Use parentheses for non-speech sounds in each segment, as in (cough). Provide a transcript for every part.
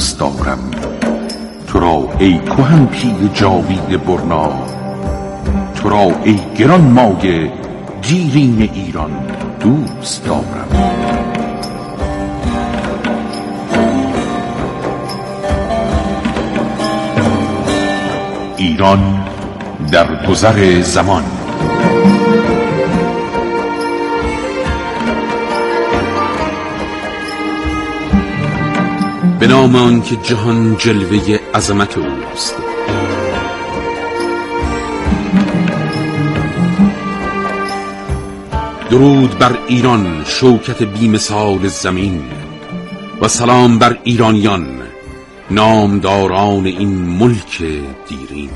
دوست دارم. تو را ای کهن پیر جاوید برنا. تو را ای گران مایه دیرین ایران دوست دارم. ایران در گذر زمان. به نام آن که جهان جلوه عظمت اوست. درود بر ایران شوکت بیمثال زمین و سلام بر ایرانیان نامداران این ملک دیرین.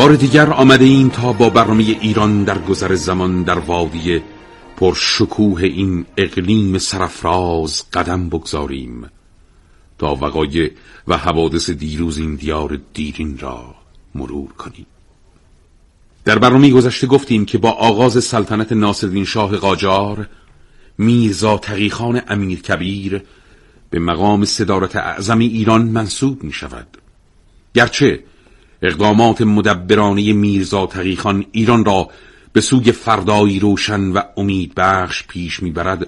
بار دیگر آمده این تا با برنامه ایران در گذر زمان در وادی پر شکوه این اقلیم سرفراز قدم بگذاریم تا وقایع و حوادث دیروز این دیار دیرین را مرور کنیم. در برنامه گذشته گفتیم که با آغاز سلطنت ناصرالدین شاه قاجار میرزا تقیخان امیر کبیر به مقام صدارت اعظم ایران منصوب می شود گرچه اقدامات مدبرانه میرزا تقیخان ایران را به سوی فردایی روشن و امید بخش پیش می‌برد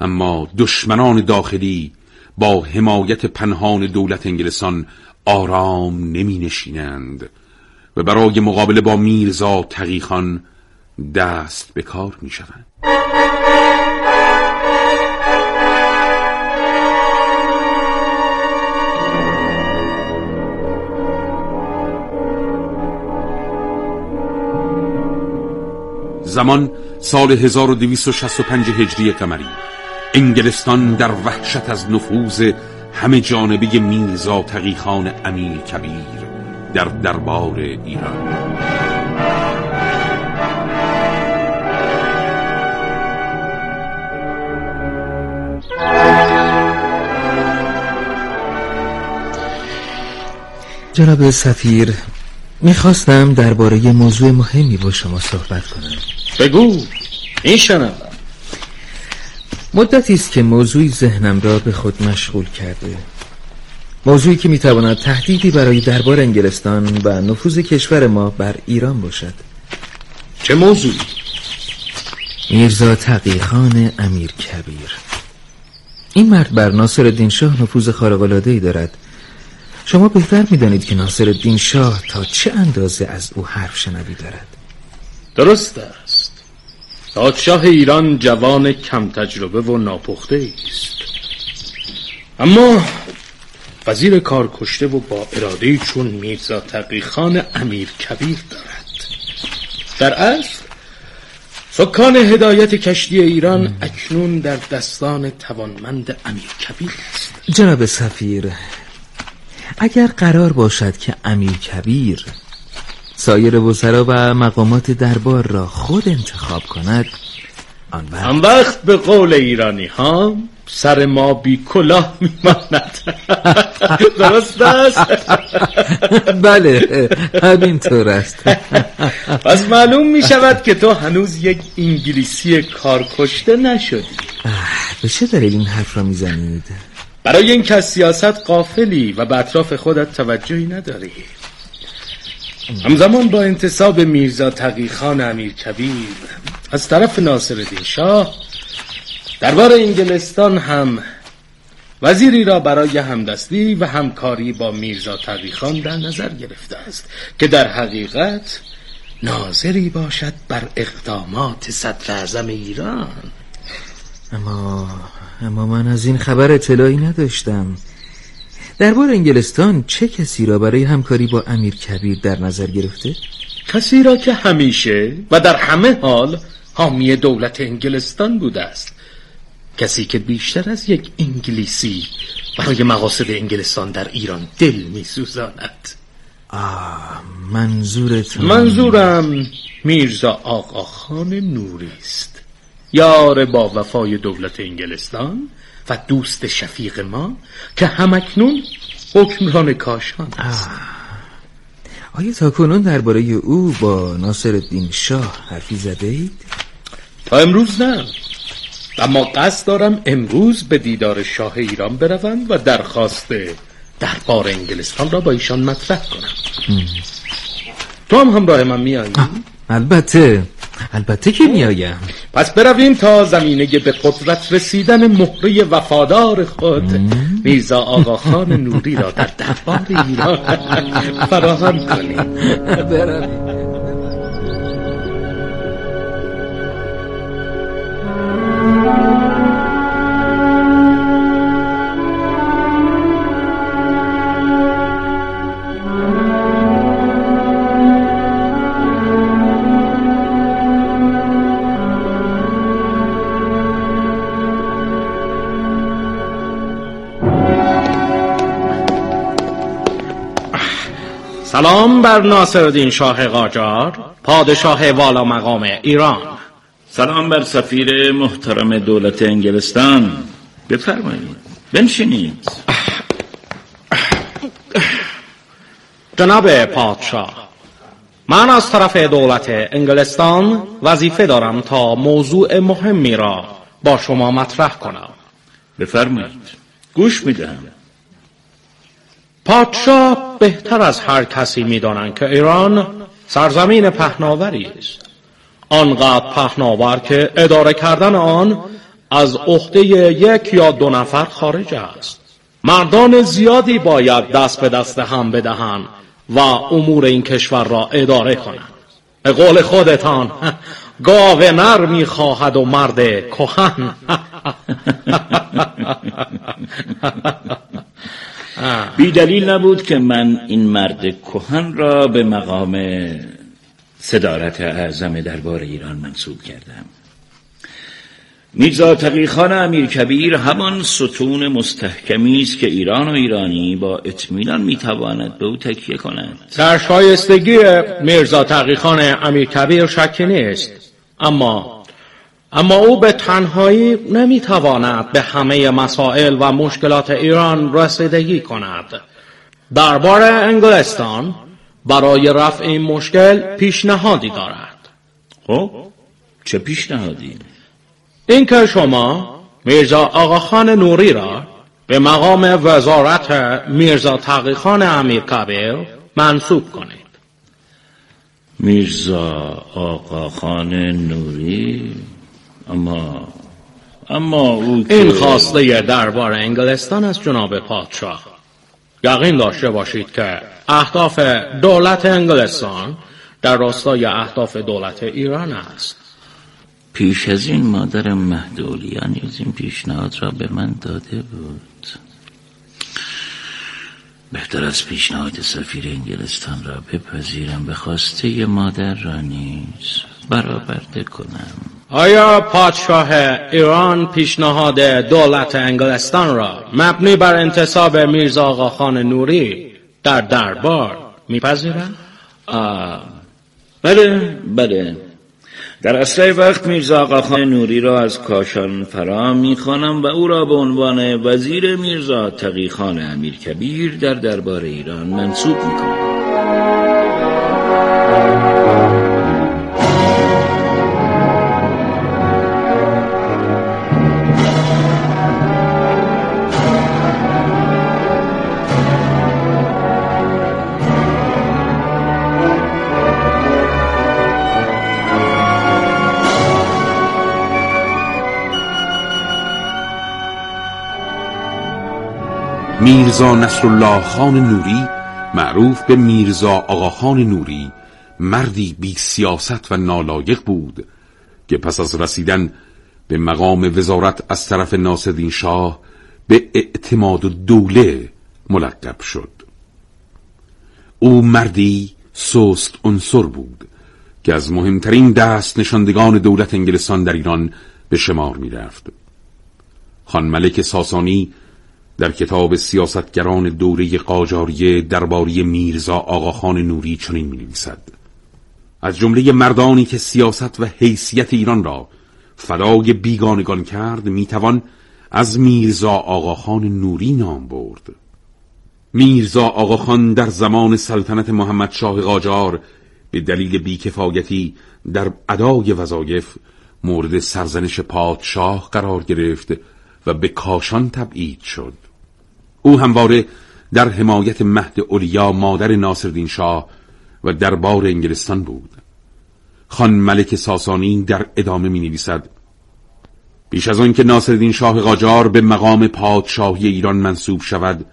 اما دشمنان داخلی با حمایت پنهان دولت انگلستان آرام نمی نشینند و برای مقابله با میرزا تقیخان دست به کار می شوند. زمان سال 1265 هجری قمری. انگلستان در وحشت از نفوذ همه جانبه میرزا تقیخان امیر کبیر در دربار ایران. جناب سفیر می‌خواستم درباره موضوع مهمی با شما صحبت کنم. بگو. میشنم مدتی است که موضوعی ذهنم را به خود مشغول کرده. موضوعی که می‌تواند تهدیدی برای دربار انگلستان و نفوذ کشور ما بر ایران باشد. چه موضوعی؟ میرزا تقیخان امیر کبیر. این مرد بر ناصر الدین شاه نفوذ ای دارد. شما بهتر می‌دانید که ناصر الدین شاه تا چه اندازه از او حرف شنوی دارد. درست است پادشاه ایران جوان کم تجربه و ناپخته است. اما وزیر کار کشته و با اراده چون میرزا تقیخان امیر کبیر دارد. در اصل سکان هدایت کشتی ایران اکنون در دستان توانمند امیر کبیر است. جناب سفیر اگر قرار باشد که امیر کبیر سایر وزرا و مقامات دربار را خود انتخاب کند. آن وقت, آن وقت به قول ایرانی ها سر ما بی کلاه میماند (laughs) درست است؟ بله همینطور است. پس معلوم می شود که تو هنوز یک انگلیسی کار کشته نشدی. به چه دلیل این حرف را می‌زنید؟ برای این که سیاست قافلی و به اطراف خودت توجهی نداری. همزمان با انتصاب میرزا تقیخان امیر کبیر از طرف ناصر شاه دربار انگلستان هم وزیری را برای همدستی و همکاری با میرزا تقیخان در نظر گرفته است که در حقیقت ناظری باشد بر اقدامات صدر ایران. اما اما من از این خبر اطلاعی نداشتم. دربار انگلستان چه کسی را برای همکاری با امیر کبیر در نظر گرفته؟ کسی را که همیشه و در همه حال حامی دولت انگلستان بوده است. کسی که بیشتر از یک انگلیسی برای مقاصد انگلستان در ایران دل می سوزاند آه منظورتون منظورم میرزا آقا خان نوری است. یار با وفای دولت انگلستان و دوست شفیق ما که همکنون حکمران کاشان است. آیا تا کنون درباره او با ناصر الدین شاه حرفی زده اید؟ تا امروز نه. اما قصد دارم امروز به دیدار شاه ایران بروم و درخواست دربار انگلستان را با ایشان مطرح کنم. تو هم همراه من میایی؟ البته. البته که میایم پس برویم تا زمینه به قدرت رسیدن مهره وفادار خود. میرزا آقاخان نوری را در دربار ایران (laughs) فراهم کنیم. سلام بر ناصرالدین شاه قاجار پادشاه والا مقام ایران. سلام بر سفیر محترم دولت انگلستان. بفرمایید بنشینید. جناب پادشاه من از طرف دولت انگلستان وظیفه دارم تا موضوع مهمی را با شما مطرح کنم. بفرمایید گوش می‌دهم. پادشاه بهتر از هر کسی می‌دانند که ایران سرزمین پهناوری است. آنقدر پهناور که اداره کردن آن از عهده یک یا دو نفر خارج است. مردان زیادی باید دست به دست هم بدهند و امور این کشور را اداره کنند. به قول خودتان (laughs) گاو نر می‌خواهد و مرد کهن. (laughs) بی دلیل نبود که من این مرد کهن را به مقام صدارت اعظم دربار ایران منصوب کردم. میرزا تقیخان امیر کبیر همان ستون مستحکمی است که ایران و ایرانی با اطمینان می‌تواند به او تکیه کند. در شایستگی میرزا تقیخان امیر کبیر شکی نیست اما اما او به تنهایی نمی‌تواند به همه مسائل و مشکلات ایران رسیدگی کند. دربار انگلستان برای رفع این مشکل پیشنهادی دارد. خب چه پیشنهادی؟ اینکه شما میرزا آقاخان نوری را به مقام وزارت میرزا تقیخان امیر کبیر منصوب کنید. میرزا آقاخان نوری؟ اما اما او که این خواسته دربار انگلستان از جناب پادشاه. یقین داشته باشید که اهداف دولت انگلستان در راستای اهداف دولت ایران است. پیش از این مادر مهدولیا نیز این پیشنهاد را به من داده بود. بهتر از پیشنهاد سفیر انگلستان را بپذیرم به خواسته مادر را نیز برآورده کنم. آیا پادشاه ایران پیشنهاد دولت انگلستان را مبنی بر انتصاب میرزا آقاخان نوری در دربار میپذیرند؟ بله بله در اصل وقت میرزا آقاخان نوری را از کاشان فرا می‌خوانم و او را به عنوان وزیر میرزا تقیخان امیر کبیر در دربار ایران منصوب می‌کنم میرزا نصرالله خان نوری معروف به میرزا آقاخان نوری مردی بی سیاست و نالایق بود که پس از رسیدن به مقام وزارت از طرف ناصرالدین شاه به اعتماد دوله ملقب شد. او مردی سست عنصر بود که از مهمترین دست نشاندگان دولت انگلستان در ایران به شمار می رفت خان ملک ساسانی در کتاب سیاستگران دوره قاجاریه درباره میرزا آقاخان نوری چنین می نویسد از جمله مردانی که سیاست و حیثیت ایران را فدای بیگانگان کرد می‌توان از میرزا آقاخان نوری نام برد. میرزا آقاخان در زمان سلطنت محمد شاه قاجار به دلیل بیکفایتی در ادای وظایف مورد سرزنش پادشاه قرار گرفت و به کاشان تبعید شد. او همواره در حمایت مهد اولیا مادر ناصرالدین شاه و دربار انگلستان بود. خان ملک ساسانی در ادامه می نویسد بیش از آن که ناصرالدین شاه قاجار به مقام پادشاهی ایران منصوب شود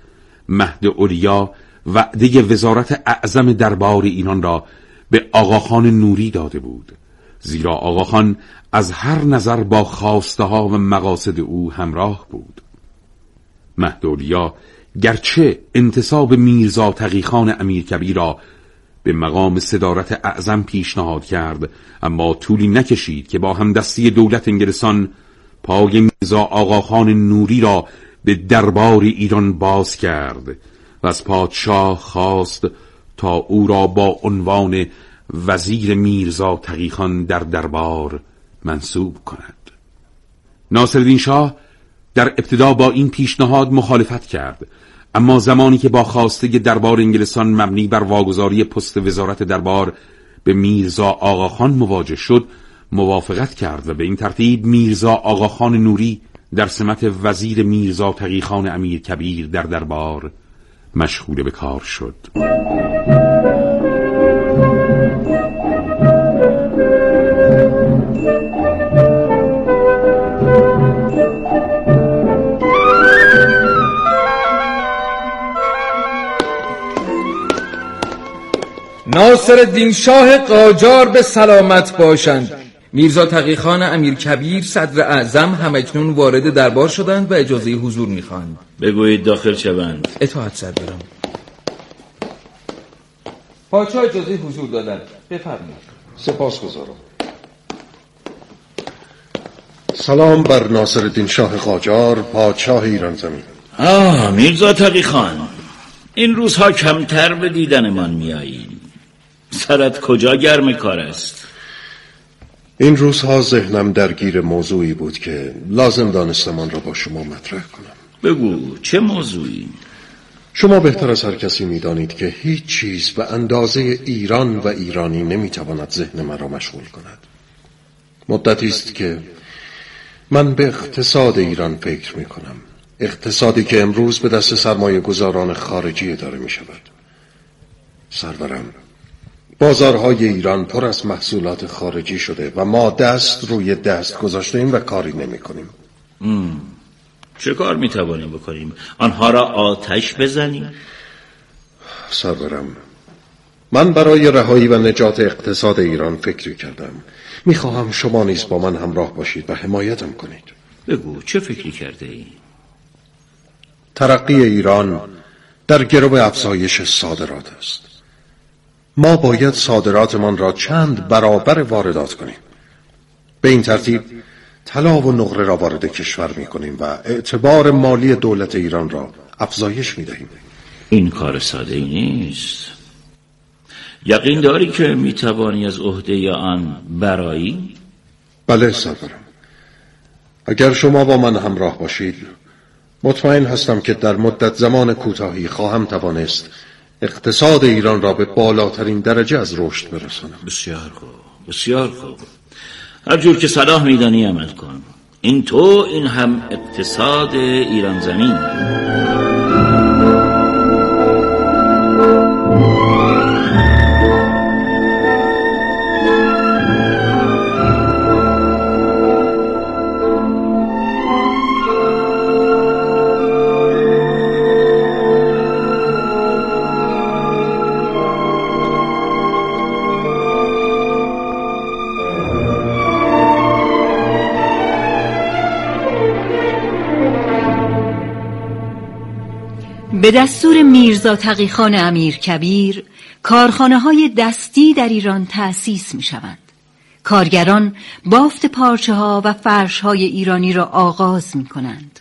مهد اولیا وعده وزارت اعظم دربار ایران را به آقاخان نوری داده بود زیرا آقاخان از هر نظر با خواسته ها و مقاصد او همراه بود. مهد اولیا گرچه انتصاب میرزا تقیخان امیر را به مقام صدارت اعظم پیشنهاد کرد اما طولی نکشید که با همدستی دولت انگلستان پای میرزا آقاخان نوری را به دربار ایران باز کرد و از پادشاه خواست تا او را با عنوان وزیر میرزا تقیخان در دربار منصوب کند. ناصرالدین شاه در ابتدا با این پیشنهاد مخالفت کرد. اما زمانی که با خواسته دربار انگلستان مبنی بر واگذاری پست وزارت دربار به میرزا آقاخان مواجه شد موافقت کرد و به این ترتیب میرزا آقاخان نوری در سمت وزیر میرزا تقیخان امیر کبیر در دربار مشغول به کار شد. ناصر الدین شاه قاجار به سلامت باشند. میرزا تقیخان امیر کبیر صدر اعظم همکنون وارد دربار شدند و اجازه حضور می‌خواند بگویید داخل شوند. اطاعت سرورم پاچا اجازه حضور دادند بفرمایید. سپاس گذارم سلام بر ناصر الدین شاه قاجار پادشاه ایران زمین. آه میرزا تقیخان این روزها کمتر به دیدنمان میایی سرت کجا گرم کار است؟ این روزها ذهنم درگیر موضوعی بود که لازم دانستم آن را با شما مطرح کنم. بگو چه موضوعی؟ شما بهتر از هر کسی می‌دانید که هیچ چیز به اندازه ایران و ایرانی نمی‌تواند ذهن مرا مشغول کند. مدتی است که من به اقتصاد ایران فکر می کنم اقتصادی که امروز به دست سرمایه گذاران خارجی داره می شود سرورم بازارهای ایران پر از محصولات خارجی شده و ما دست روی دست گذاشته ایم و کاری نمی کنیم چه کار می توانیم بکنیم؟ آنها را آتش بزنیم؟ سرورم من برای رهایی و نجات اقتصاد ایران فکری کردم می‌خواهم شما نیز با من همراه باشید و حمایتم کنید بگو چه فکری کرده ای؟ ترقی ایران در گرو افزایش صادرات است ما باید صادراتمان را چند برابر واردات کنیم. به این ترتیب طلا و نقره را وارد کشور می کنیم و اعتبار مالی دولت ایران را افزایش می دهیم این کار ساده ای نیست. یقین داری که می توانی از عهده آن برایی؟ بله سرورم. اگر شما با من همراه باشید مطمئن هستم که در مدت زمان کوتاهی خواهم توانست اقتصاد ایران را به بالاترین درجه از رشد برسانم. بسیار خوب بسیار خوب. هر جور که صلاح میدانی عمل کن. این تو این هم اقتصاد ایران زمین. به دستور میرزا تقیخان امیر کبیر کارخانه های دستی در ایران تأسیس می شوند. کارگران بافت پارچه ها و فرش های ایرانی را آغاز می کنند.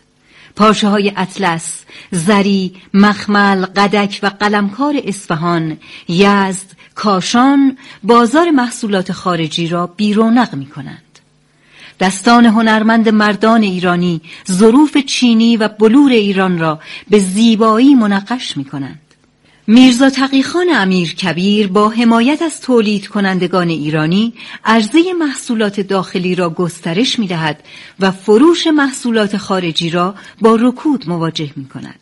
پارچه های اطلس، زری، مخمل، قدک و قلمکار اصفهان، یزد، کاشان بازار محصولات خارجی را بیرونق می کنند. دستان هنرمند مردان ایرانی ظروف چینی و بلور ایران را به زیبایی منقش می کنند. میرزا تقیخان امیر کبیر با حمایت از تولید کنندگان ایرانی عرضه محصولات داخلی را گسترش می دهد و فروش محصولات خارجی را با رکود مواجه می کند.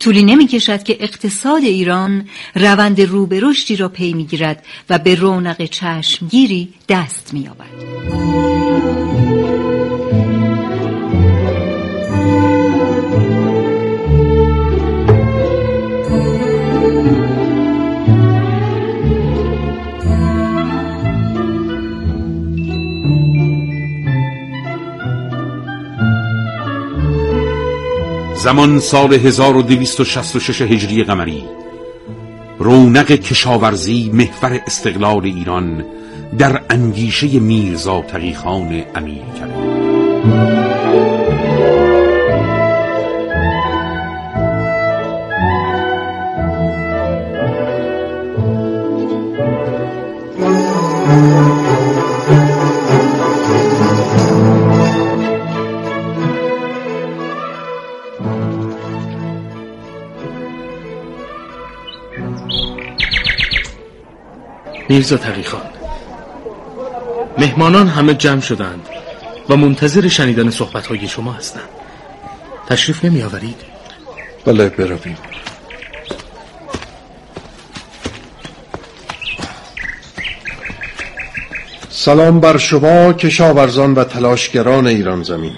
طولی نمی کشد که اقتصاد ایران روند رو به رشدی را پی می گیرد و به رونق چشمگیری دست می یابد. زمان سال 1266 هجری قمری. رونق کشاورزی محور استقلال ایران در انگیشه میرزا تقیخان امیر کرد میرزا تقیخان. مهمانان همه جمع شدند و منتظر شنیدن صحبتهای شما هستند. تشریف نمی آورید؟ بله برویم. سلام بر شما کشاورزان و تلاشگران ایران زمین.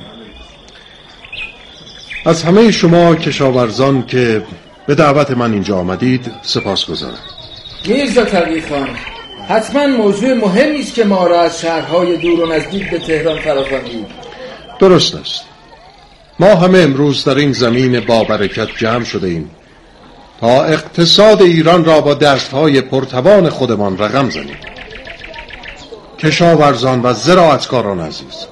از همه شما کشاورزان که به دعوت من اینجا آمدید سپاس گذارم میرزا تقی خان حتما موضوع مهمی است که ما را از شهرهای دور و نزدیک به تهران فراخواندید درست است. ما همه امروز در این زمین با برکت جمع شده ایم. تا اقتصاد ایران را با دستهای پرتوان خودمان رقم زنیم. کشاورزان و زراعتکاران عزیز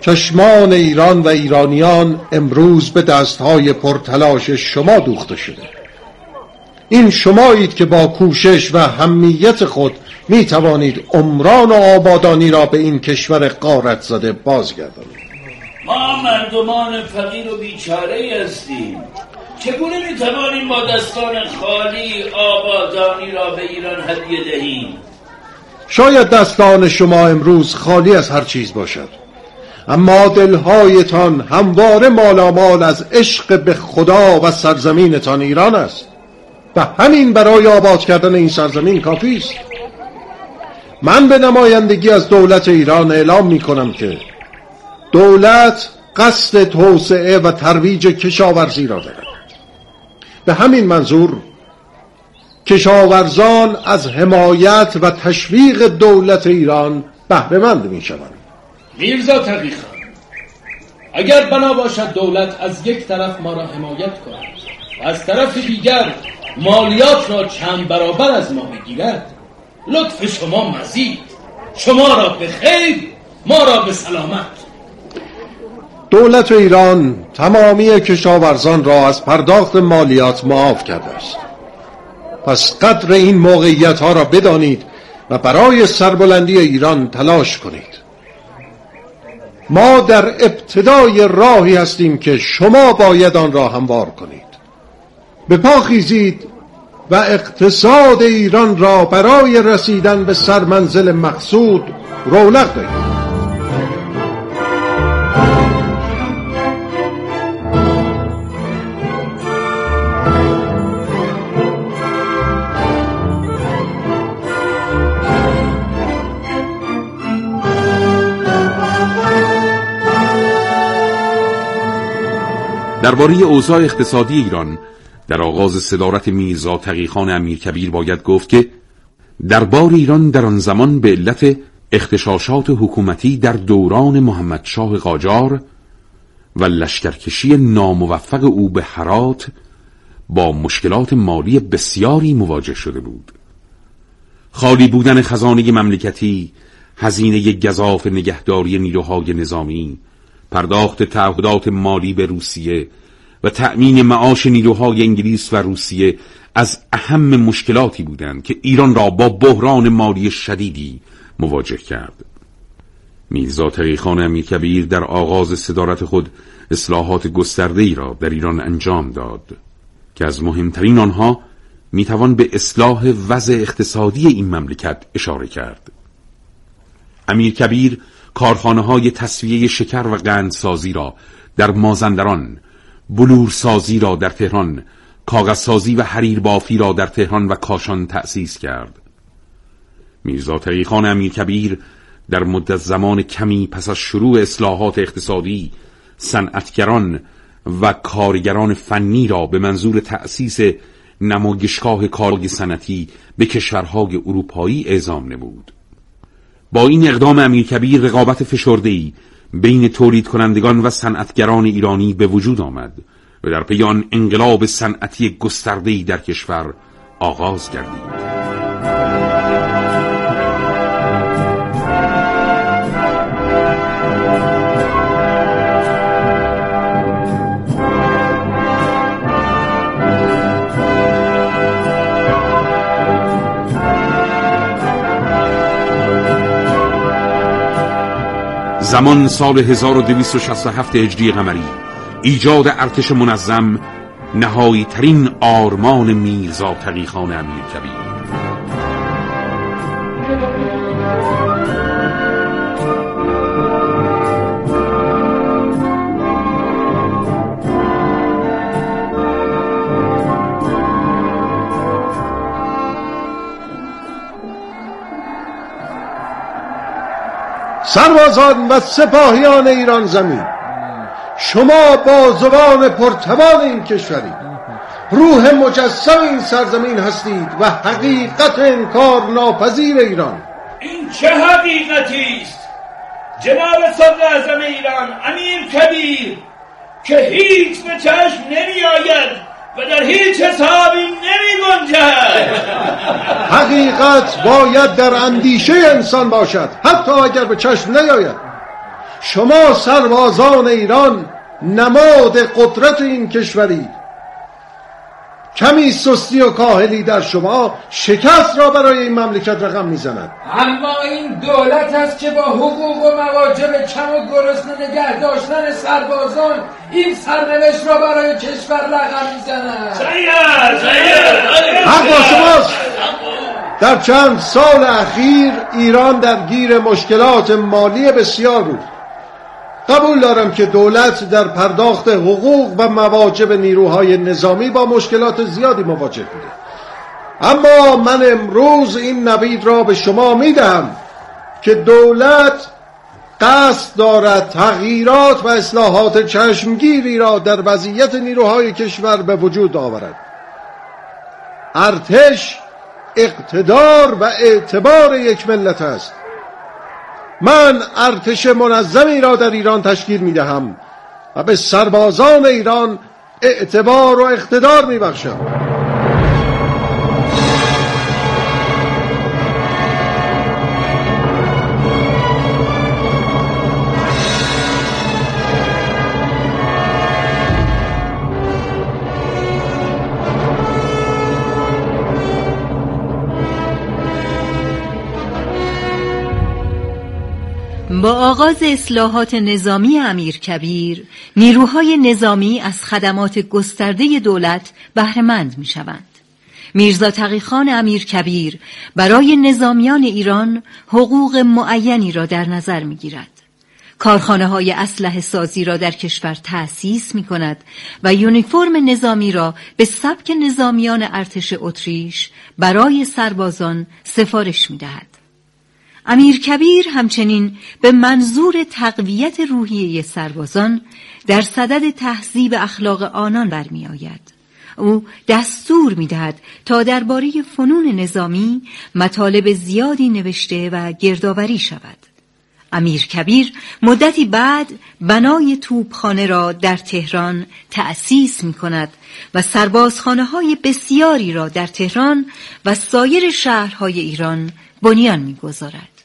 چشمان ایران و ایرانیان امروز به دستهای پرتلاش شما دوخته شده. این شمایید که با کوشش و همیت خود می توانید عمران و آبادانی را به این کشور قارت زده بازگردانید. ما مردمان فقیر و بیچاره هستیم. چگونه می توانیم با دستان خالی آبادانی را به ایران هدیه دهیم؟ شاید دستان شما امروز خالی از هر چیز باشد. اما دلهایتان همواره مالامال از عشق به خدا و سرزمینتان ایران است. و همین برای آباد کردن این سرزمین کافی است. من به نمایندگی از دولت ایران اعلام می کنم که دولت قصد توسعه و ترویج کشاورزی را دارد. به همین منظور کشاورزان از حمایت و تشویق دولت ایران بهرهمند می شوند. میرزا تقیخان اگر بنا باشد دولت از یک طرف ما را حمایت کند و از طرف دیگر مالیات را چند برابر از ما بگیرد لطف شما مزید. شما را به خیر ما را به سلامت. دولت ایران تمامی کشاورزان را از پرداخت مالیات معاف کرده است. پس قدر این موقعیت ها را بدانید و برای سربلندی ایران تلاش کنید. ما در ابتدای راهی هستیم که شما باید آن را هموار کنید. به پا خیزید و اقتصاد ایران را برای رسیدن به سرمنزل مقصود رونق دهید. درباره اوضاع اقتصادی ایران در آغاز صدارت میرزا تقیخان امیرکبیر باید گفت که دربار ایران در آن زمان به علت اختشاشات حکومتی در دوران محمد شاه قاجار و لشکرکشی ناموفق او به حرات با مشکلات مالی بسیاری مواجه شده بود. خالی بودن خزانه مملکتی هزینه گذاف نگهداری نیروهای نظامی پرداخت تعهدات مالی به روسیه و تأمین معاش نیروهای انگلیس و روسیه از اهم مشکلاتی بودند که ایران را با بحران مالی شدیدی مواجه کرد. میرزا تقیخان امیرکبیر در آغاز صدارت خود اصلاحات گسترده ای را در ایران انجام داد که از مهمترین آنها می‌توان به اصلاح وضع اقتصادی این مملکت اشاره کرد. امیر کبیر کارخانه های تصویه شکر و قندسازی را در مازندران بلورسازی را در تهران کاغذسازی و حریر بافی را در تهران و کاشان تأسیس کرد. میرزا تقیخان امیر کبیر در مدت زمان کمی پس از شروع اصلاحات اقتصادی صنعتگران و کارگران فنی را به منظور تأسیس نمایشگاه کارگ سنتی به کشورهای اروپایی اعزام نمود. با این اقدام امیرکبیر رقابت فشرده‌ای بین تولید کنندگان و صنعتگران ایرانی به وجود آمد و در پی آن انقلاب صنعتی گسترده‌ای در کشور آغاز گردید. زمان سال 1267 هجری قمری ایجاد ارتش منظم نهایی ترین آرمان میرزا تقیخان امیر کبیر سربازان و سپاهیان ایران زمین. شما با زبان پرتوان این کشوری. روح مجسم این سرزمین هستید و حقیقت انکار ناپذیر ایران. این چه حقیقتی است؟ جناب صدر اعظم ایران امیر کبیر که هیچ به چشم نمی آید و در هیچ حسابی نمی گنجد. حقیقت باید در اندیشه انسان باشد حتی اگر به چشم نیاید. شما سربازان ایران نماد قدرت این کشوری کمی سستی و کاهلی در شما شکست را برای این مملکت رقم می‌زند. اما این دولت است که با حقوق و مواجب کم و گرسنه نگه داشتن سربازان این سرنوشت را برای کشور رقم می‌زند. حق با شماست. در چند سال اخیر ایران در گیر مشکلات مالی بسیار بود. قبول دارم که دولت در پرداخت حقوق و مواجب نیروهای نظامی با مشکلات زیادی مواجه بوده. اما من امروز این نوید را به شما می‌دهم که دولت قصد دارد تغییرات و اصلاحات چشمگیری را در وضعیت نیروهای کشور به وجود آورد. ارتش اقتدار و اعتبار یک ملت است. من ارتش منظمی را در ایران تشکیل می دهم و به سربازان ایران اعتبار و اقتدار می بخشم با آغاز اصلاحات نظامی امیر کبیر نیروهای نظامی از خدمات گسترده دولت بهرهمند می شوند. میرزا تقیخان امیر کبیر برای نظامیان ایران حقوق معینی را در نظر می گیرد. کارخانه های اسلحه سازی را در کشور تأسیس می کند و یونیفرم نظامی را به سبک نظامیان ارتش اتریش برای سربازان سفارش می دهد. امیر کبیر همچنین به منظور تقویت روحیه سربازان در صدد تهذیب اخلاق آنان برمی آید. او دستور می دهد تا درباره فنون نظامی مطالب زیادی نوشته و گردآوری شود. امیر کبیر مدتی بعد بنای توپخانه را در تهران تأسیس می کند و سربازخانه های بسیاری را در تهران و سایر شهرهای ایران بنیان می گذارد.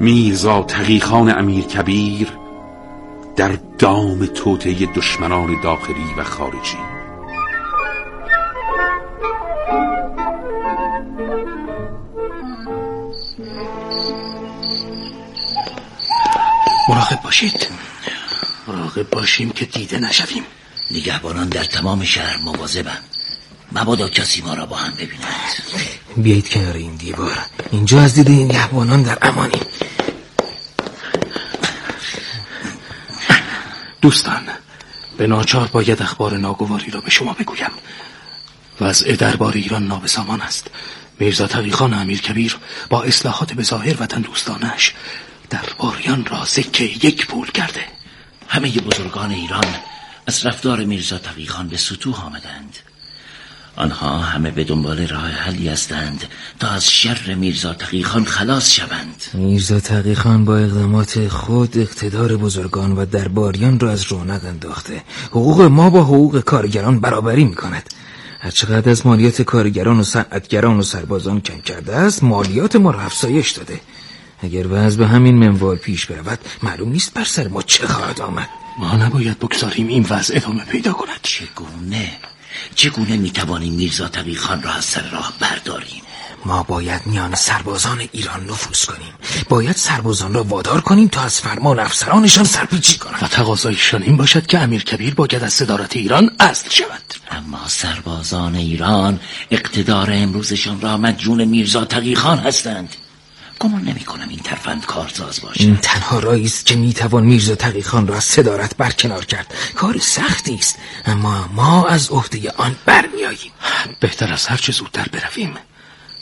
میرزا تقیخان امیر کبیر در دام توته دشمنان داخلی و خارجی. مراقب باشید. مراقب باشیم که دیده نشویم. نگهبانان در تمام شهر مواظبند مبادا کسی ما را با هم ببیند. بیایید کنار این دیوار. اینجا از دید این نگهبانان در امانیم. دوستان به ناچار باید اخبار ناگواری را به شما بگویم. وضع دربار ایران نابسامان است. میرزا تقیخان امیر کبیر با اصلاحات به ظاهر وطن دوستانش درباریان را سکه یک پول کرده. همه بزرگان ایران از رفتار میرزا تقیخان به سطوح آمدند. آنها همه به دنبال راه حلی هستند تا از شر میرزا تقیخان خلاص شوند. میرزا تقیخان با اقدامات خود اقتدار بزرگان و درباریان را از رونق انداخته. حقوق ما با حقوق کارگران برابری می کند هرچقدر از مالیات کارگران و صنعتگران و سربازان کم کرده است مالیات ما را افزایش داده. اگر وضع به همین منوال پیش برود معلوم نیست بر سر ما چه خواهد آمد. ما نباید بگذاریم این وضع ادامه پیدا کند. چگونه؟ چگونه می‌توانیم میرزا تقی خان را از سر راه برداریم؟ ما باید میان سربازان ایران نفوذ کنیم. باید سربازان را وادار کنیم تا از فرمان افسرانشان سرپیچی کنند. و تقاضایشان این باشد که امیر کبیر باید از صدارت ایران اصل شود. اما سربازان ایران اقتدار امروزشان را مدیون میرزا تقی خان هستند. گمان نمی کنم این ترفند کارساز باشد این تنها رایی است که می‌توان میرزا تقی خان را از صدارت برکنار کرد. کار سختی است اما ما از عهده آن برمیآییم. بهتر از هر چه زودتر برویم.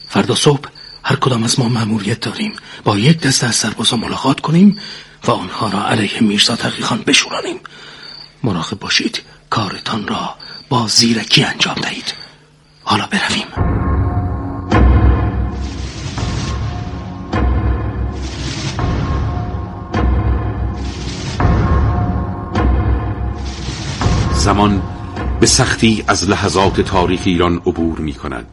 فردا صبح هر کدام از ما مأموریت داریم. با یک دست از سربازا ملاقات کنیم و آنها را علیه میرزا تقی خان بشورانیم. مراقب باشید کارتان را با زیرکی انجام دهید. حالا برویم. زمان به سختی از لحظات تاریخ ایران عبور می کند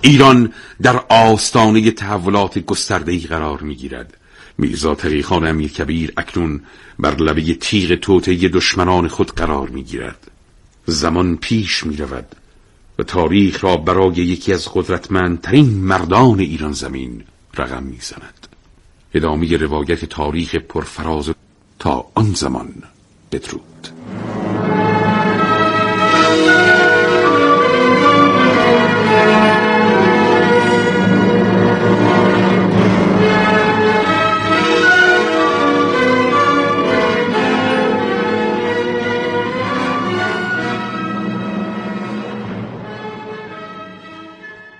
ایران در آستانه تحولات گستردهی قرار می گیرد میرزا تقیخان امیر کبیر اکنون بر لبه تیغ توته دشمنان خود قرار می گیرد زمان پیش می رود و تاریخ را برای یکی از قدرتمندترین مردان ایران زمین رقم می زند ادامه روایت تاریخ پرفراز تا آن زمان. بدرود.